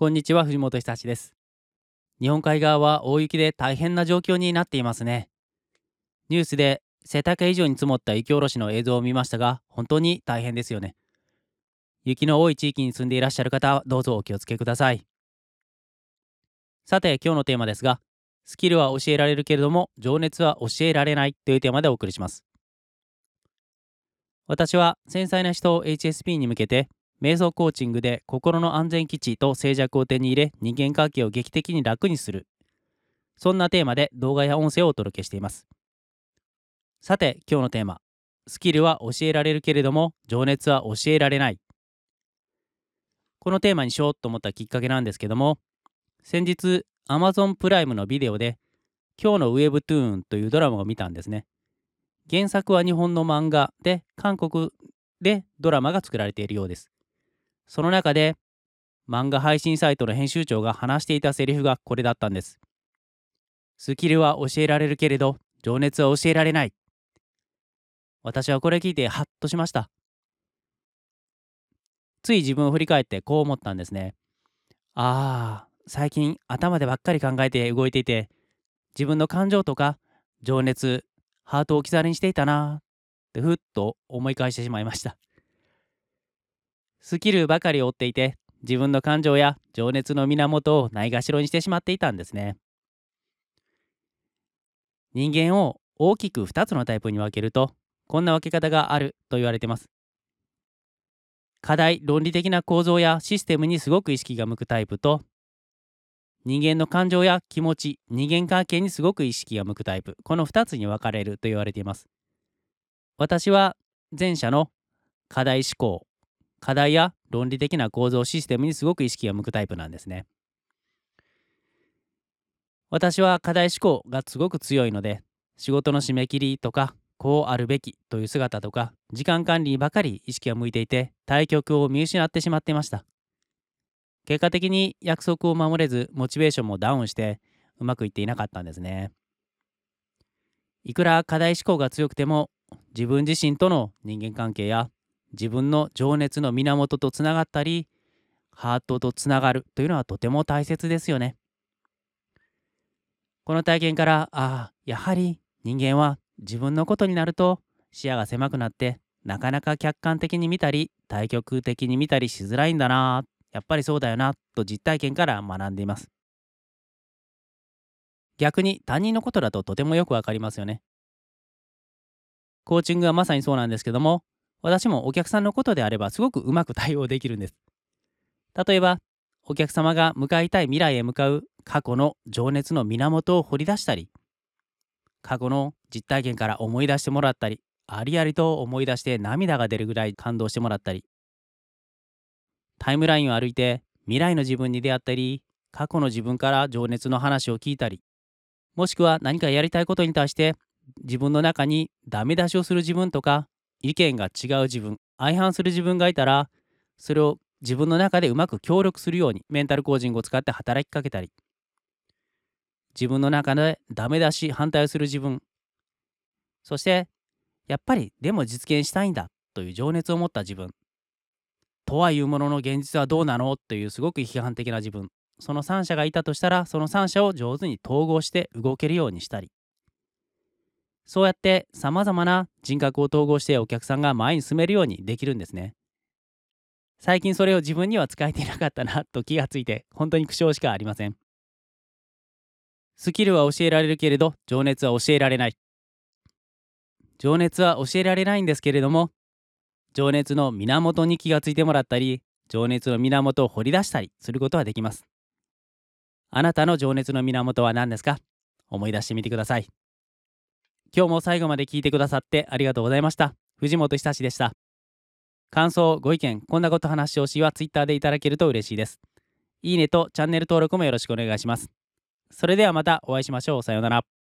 こんにちは藤本久志です。日本海側は大雪で大変な状況になっていますね。ニュースで背丈以上に積もった雪下ろしの映像を見ましたが本当に大変ですよね。雪の多い地域に住んでいらっしゃる方はどうぞお気をつけください。さて今日のテーマですがスキルは教えられるけれども情熱は教えられないというテーマでお送りします。私は繊細な人を HSP に向けて瞑想コーチングで心の安全基地と静寂を手に入れ人間関係を劇的に楽にする。そんなテーマで動画や音声をお届けしています。さて今日のテーマ。スキルは教えられるけれども情熱は教えられない。このテーマにしようと思ったきっかけなんですけども先日 Amazon プライムのビデオで今日のウェブトゥーンというドラマを見たんですね。原作は日本の漫画で韓国でドラマが作られているようです。その中で漫画配信サイトの編集長が話していたセリフがこれだったんです。スキルは教えられるけれど情熱は教えられない。私はこれ聞いてハッとしました。つい自分を振り返ってこう思ったんですね。ああ、最近頭でばっかり考えて動いていて自分の感情とか情熱ハートを置き去りにしていたなってふっと思い返してしまいましたスキルばかり追っていて自分の感情や情熱の源をないがしろにしてしまっていたんですね。人間を大きく2つのタイプに分けるとこんな分け方があると言われてます。課題論理的な構造やシステムにすごく意識が向くタイプと人間の感情や気持ち人間関係にすごく意識が向くタイプこの2つに分かれると言われています。私は前者の課題思考課題や論理的な構造システムにすごく意識が向くタイプなんですね。私は課題思考がすごく強いので仕事の締め切りとかこうあるべきという姿とか時間管理ばかり意識が向いていて対局を見失ってしまっていました。結果的に約束を守れずモチベーションもダウンしてうまくいっていなかったんですね。いくら課題思考が強くても自分自身との人間関係や自分の情熱の源とつながったりハートとつながるというのはとても大切ですよね。この体験からああやはり人間は自分のことになると視野が狭くなってなかなか客観的に見たり対極的に見たりしづらいんだなやっぱりそうだよなと実体験から学んでいます。逆に他人のことだととてもよくわかりますよね。コーチングはまさにそうなんですけども私もお客さんのことであればすごくうまく対応できるんです。例えばお客様が向かいたい未来へ向かう過去の情熱の源を掘り出したり過去の実体験から思い出してもらったりありありと思い出して涙が出るぐらい感動してもらったりタイムラインを歩いて未来の自分に出会ったり過去の自分から情熱の話を聞いたりもしくは何かやりたいことに対して自分の中にダメ出しをする自分とか意見が違う自分相反する自分がいたらそれを自分の中でうまく協力するようにメンタルコーチングを使って働きかけたり。自分の中でダメ出し反対をする自分。そしてやっぱりでも実現したいんだという情熱を持った自分。とはいうものの現実はどうなの？というすごく批判的な自分。その3者がいたとしたらその3者を上手に統合して動けるようにしたり。そうやってさまざまな人格を統合してお客さんが前に進めるようにできるんですね。最近それを自分には使えていなかったなと気がついて本当に苦笑しかありません。スキルは教えられるけれど情熱は教えられない。情熱は教えられないんですけれども情熱の源に気がついてもらったり情熱の源を掘り出したりすることはできます。あなたの情熱の源は何ですか？思い出してみてください。今日も最後まで聞いてくださってありがとうございました。藤本久志でした。感想ご意見こんなこと話してほしいは Twitter でいただけると嬉しいです。いいねとチャンネル登録もよろしくお願いします。それではまたお会いしましょう。さようなら。